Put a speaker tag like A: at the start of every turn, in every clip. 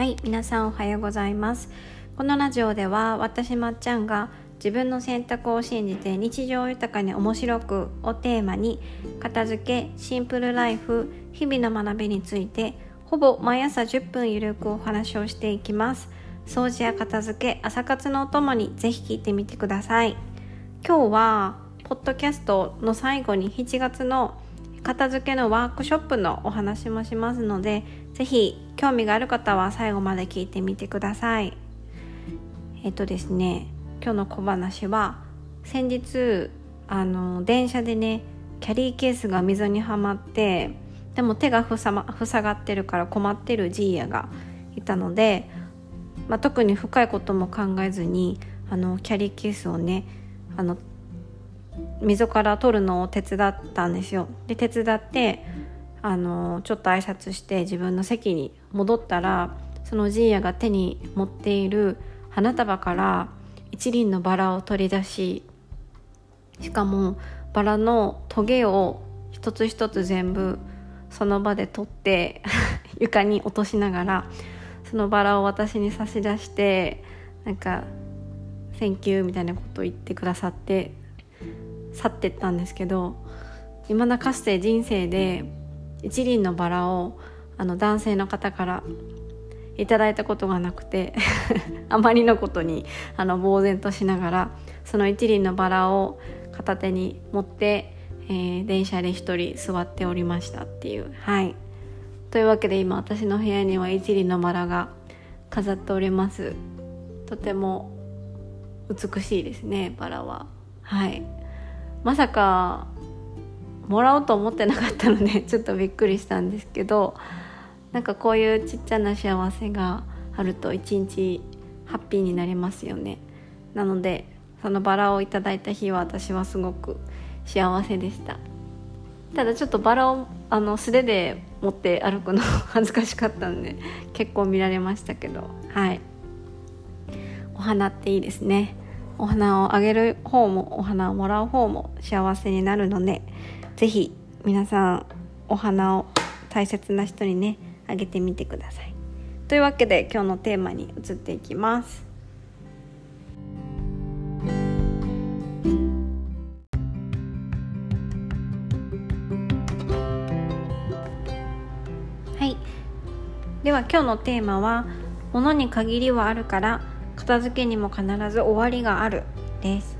A: はい皆さんおはようございます。このラジオでは私まっちゃんが自分の選択を信じて日常豊かに面白くをテーマに片付けシンプルライフ日々の学びについてほぼ毎朝10分ゆるくお話をしていきます。掃除や片付け朝活のお供にぜひ聞いてみてください。今日はポッドキャストの最後に7月の片付けのワークショップのお話もしますので是非興味がある方は最後まで聞いてみてくださいえっとですね今日の小話は先日あの電車でねキャリーケースが溝にはまってでも手がふさ、ま、塞がってるから困ってるジーヤがいたので、まあ、特に深いことも考えずにあのキャリーケースをねあの溝から取るのを手伝ったんですよ。で手伝ってあのちょっと挨拶して自分の席に戻ったらそのジーヤが手に持っている花束から一輪のバラを取り出ししかもバラのトゲを一つ一つ全部その場で取って 床に落としながらそのバラを私に差し出してなんか「 Thank you」みたいなことを言ってくださって去ってったんですけどいまだかつて人生で一輪のバラをあの男性の方からいただいたことがなくて あまりのことにあの呆然としながらその一輪のバラを片手に持って、えー、電車で一人座っておりましたっていう。はい。というわけで今私の部屋には一輪のバラが飾っております。とても美しいですねバラは。はい。まさかもらおうと思ってなかったので ちょっとびっくりしたんですけどなんかこういうちっちゃな幸せがあると一日ハッピーになりますよね。なのでそのバラをいただいた日は私はすごく幸せでした。ただちょっとバラをあの素手で持って歩くの 恥ずかしかったんで結構見られましたけどはい。お花っていいですね。お花をあげる方もお花をもらう方も幸せになるので是非皆さんお花を大切な人にねあげてみてください。というわけで今日のテーマに移っていきます。はい。では今日のテーマは「ものに限りはあるから片付けにも必ず終わりがあるです。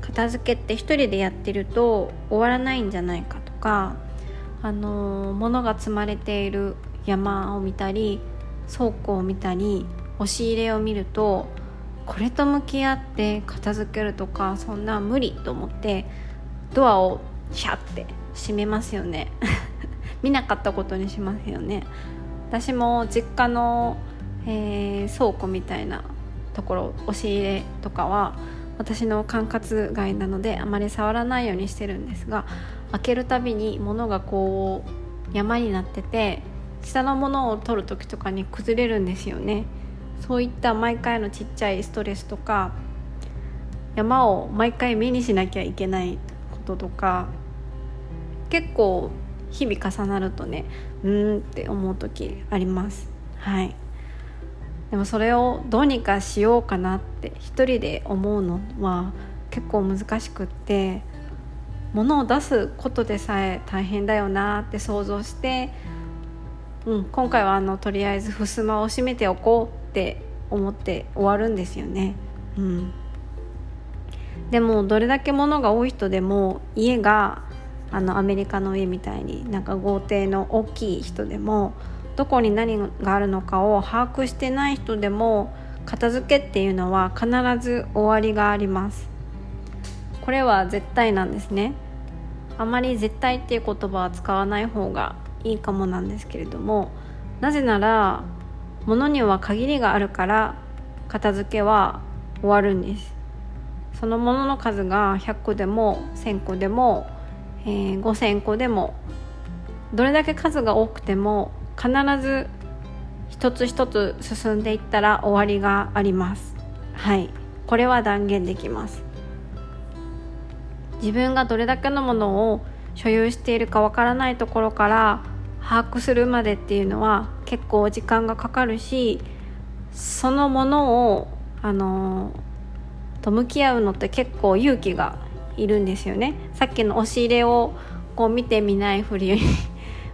A: 片付けって一人でやってると終わらないんじゃないかとかあの物が積まれている山を見たり倉庫を見たり押し入れを見るとこれと向き合って片付けるとかそんな無理と思ってドアをシャッて閉めますよね。見なかったことにしますよね。私も実家の、えー、倉庫みたいなところ押し入れとかは私の管轄外なのであまり触らないようにしてるんですが開けるたびに物がこう山になってて下のものを取る時とかに崩れるんですよね。そういった毎回のちっちゃいストレスとか山を毎回目にしなきゃいけないこととか結構日々重なるとねうんって思う時あります。はい。でもそれをどうにかしようかなって一人で思うのは結構難しくって物を出すことでさえ大変だよなって想像して、うん、今回はあのとりあえず襖を閉めておこうって思って終わるんですよね。うん、でもどれだけ物が多い人でも家があのアメリカの家みたいになんか豪邸の大きい人でもどこに何があるのかを把握してない人でも片付けっていうのは必ず終わりがあります。これは絶対なんですね。あまり絶対っていう言葉は使わない方がいいかもなんですけれどもなぜなら物には限りがあるから片付けは終わるんです。そのものの数が100個でも1000個でも、えー、5000個でもどれだけ数が多くても必ず一つ一つ進んでいったら終わりがあります。はい。これは断言できます。自分がどれだけのものを所有しているかわからないところから把握するまでっていうのは結構時間がかかるしそのものをあのと向き合うのって結構勇気がいるんですよね。さっきの押し入れをこう見てみないふり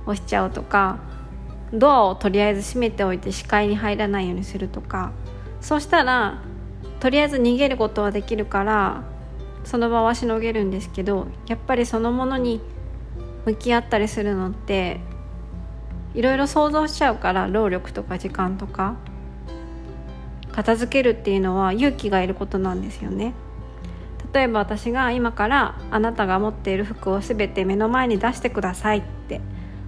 A: をしちゃうとかドアをとりあえず閉めておいて視界に入らないようにするとかそうしたらとりあえず逃げることはできるからその場はしのげるんですけどやっぱりそのものに向き合ったりするのっていろいろ想像しちゃうから労力とか時間とか片付けるっていうのは勇気がいることなんですよね。例えば私が今からあなたが持っている服を全て目の前に出してください。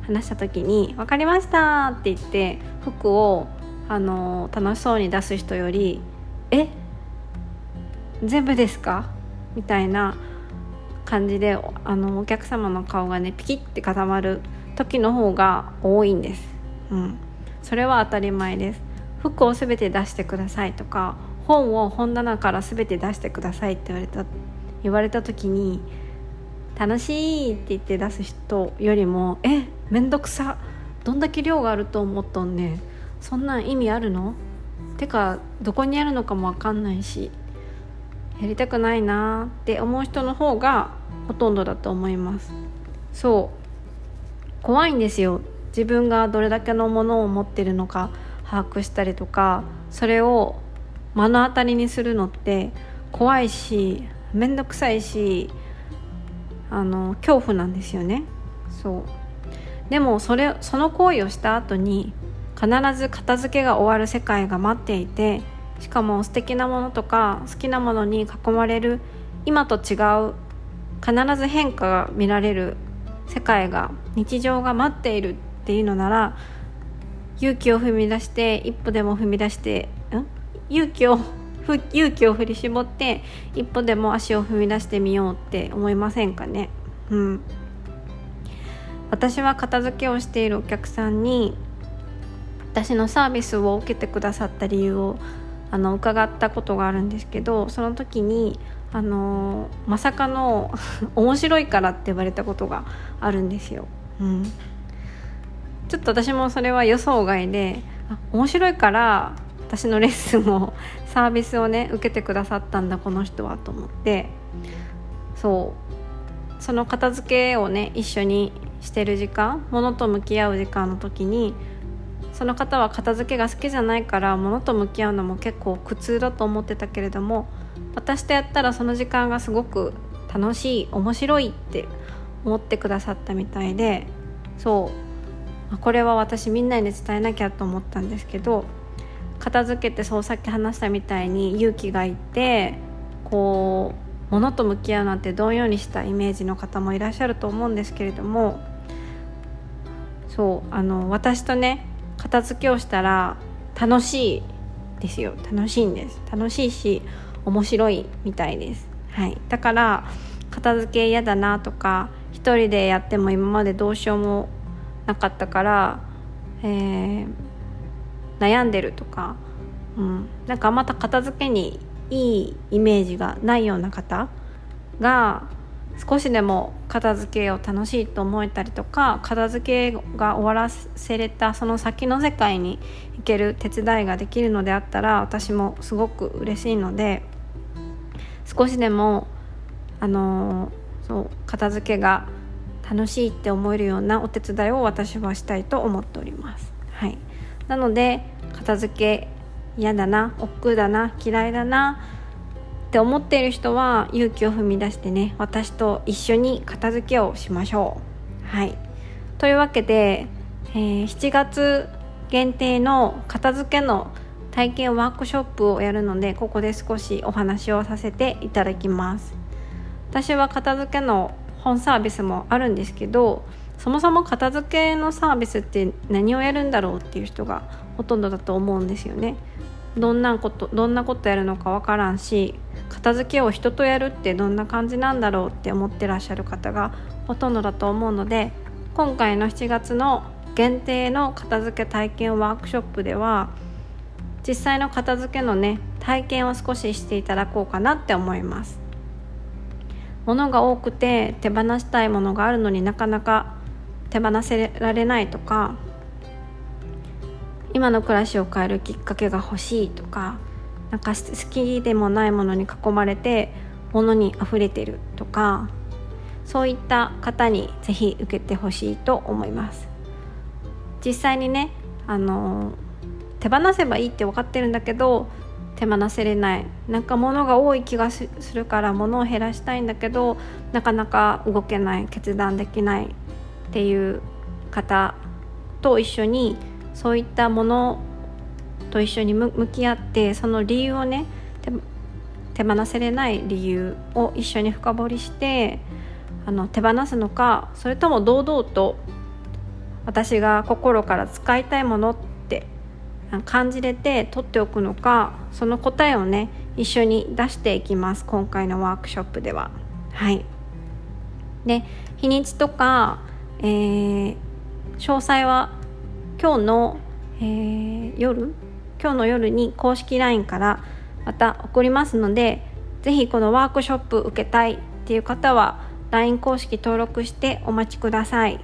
A: 話した時に「分かりました」って言って服をあの楽しそうに出す人より「え全部ですか?」みたいな感じであのお客様の顔がねピキッて固まる時の方が多いんです。うん、それは当たり前です。服を全て出してくださいとか本を本棚から全て出してくださいって言われた言われた時に楽しいって言って出す人よりもえめんどくさ。どんだけ量があると思っとんねん。そんな意味あるの？てかどこにあるのかも分かんないし。やりたくないなって思う人の方がほとんどだと思います。そう。怖いんですよ。自分がどれだけのものを持ってるのか把握したりとかそれを目の当たりにするのって怖いし面倒くさいしあの恐怖なんですよね。そう。でもそれその行為をした後に必ず片付けが終わる世界が待っていてしかも素敵なものとか好きなものに囲まれる今と違う必ず変化が見られる世界が日常が待っているっていうのなら勇気を踏み出して一歩でも踏み出してん？勇気を勇気を振り絞って一歩でも足を踏み出してみようって思いませんかね？うん。私は片付けをしているお客さんに私のサービスを受けてくださった理由をあの伺ったことがあるんですけどその時にあのまさかの 面白いからって言われたことがあるんですよ。うん、ちょっと私もそれは予想外で面白いから私のレッスンをサービスをね受けてくださったんだこの人はと思って。そう。その片付けをね一緒にしてる時間物と向き合う時間の時にその方は片付けが好きじゃないから物と向き合うのも結構苦痛だと思ってたけれども私とやったらその時間がすごく楽しい面白いって思ってくださったみたいでそう。これは私みんなに伝えなきゃと思ったんですけど片付けてそうさっき話したみたいに勇気がいってこう物と向き合うなんてどんようにしたイメージの方もいらっしゃると思うんですけれどもそうあの私とね片付けをしたら楽しいですよ。楽しいんです。楽しいし面白いみたいです、はい、だから片付け嫌だなとか一人でやっても今までどうしようもなかったから、えー、悩んでるとか、うん、なんかまた片付けにいいイメージがないような方が少しでも片付けを楽しいと思えたりとか片付けが終わらせれたその先の世界に行ける手伝いができるのであったら私もすごく嬉しいので少しでもあのそう片付けが楽しいって思えるようなお手伝いを私はしたいと思っております。はい、なので片付け嫌だな億劫だな嫌いだなって思っている人は勇気を踏み出してね私と一緒に片付けをしましょう。はいというわけで、えー、7月限定の片付けの体験ワークショップをやるのでここで少しお話をさせていただきます私は片付けの本サービスもあるんですけどそもそも片付けのサービスって何をやるんだろうっていう人がほとんどだと思うんですよね。どんなことどんなことやるのかわからんし片付けを人とやるってどんな感じなんだろうって思ってらっしゃる方がほとんどだと思うので今回の7月の限定の片付け体験ワークショップでは実際の片付けのね体験を少ししていただこうかなって思います。物が多くて手放したいものがあるのになかなか手放せられないとか今の暮らしを変えるきっかけが欲しいとかなんか好きでもないものに囲まれて物に溢れてるとかそういった方にぜひ受けてほしいと思います。実際にねあの手放せばいいって分かってるんだけど手放せれない。なんか物が多い気がするから物を減らしたいんだけどなかなか動けない決断できないっていう方と一緒にそういったものと一緒に向き合ってその理由をね手放せれない理由を一緒に深掘りしてあの手放すのかそれとも堂々と私が心から使いたいものって感じれて取っておくのかその答えをね一緒に出していきます今回のワークショップでは。はいで日にちとか、えー、詳細は今日の、えー、夜今日の夜に公式 LINE からまた送りますので是非このワークショップ受けたいっていう方は LINE 公式登録してお待ちください。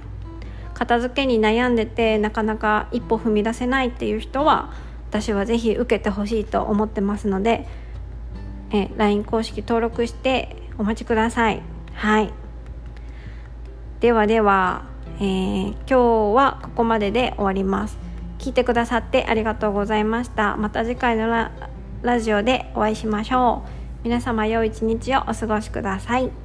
A: 片付けに悩んでてなかなか一歩踏み出せないっていう人は私は是非受けてほしいと思ってますのでえ LINE 公式登録してお待ちください。はい。ではでは、えー、今日はここまでで終わります。聞いてくださってありがとうございました。また次回のララジオでお会いしましょう。皆様良い一日をお過ごしください。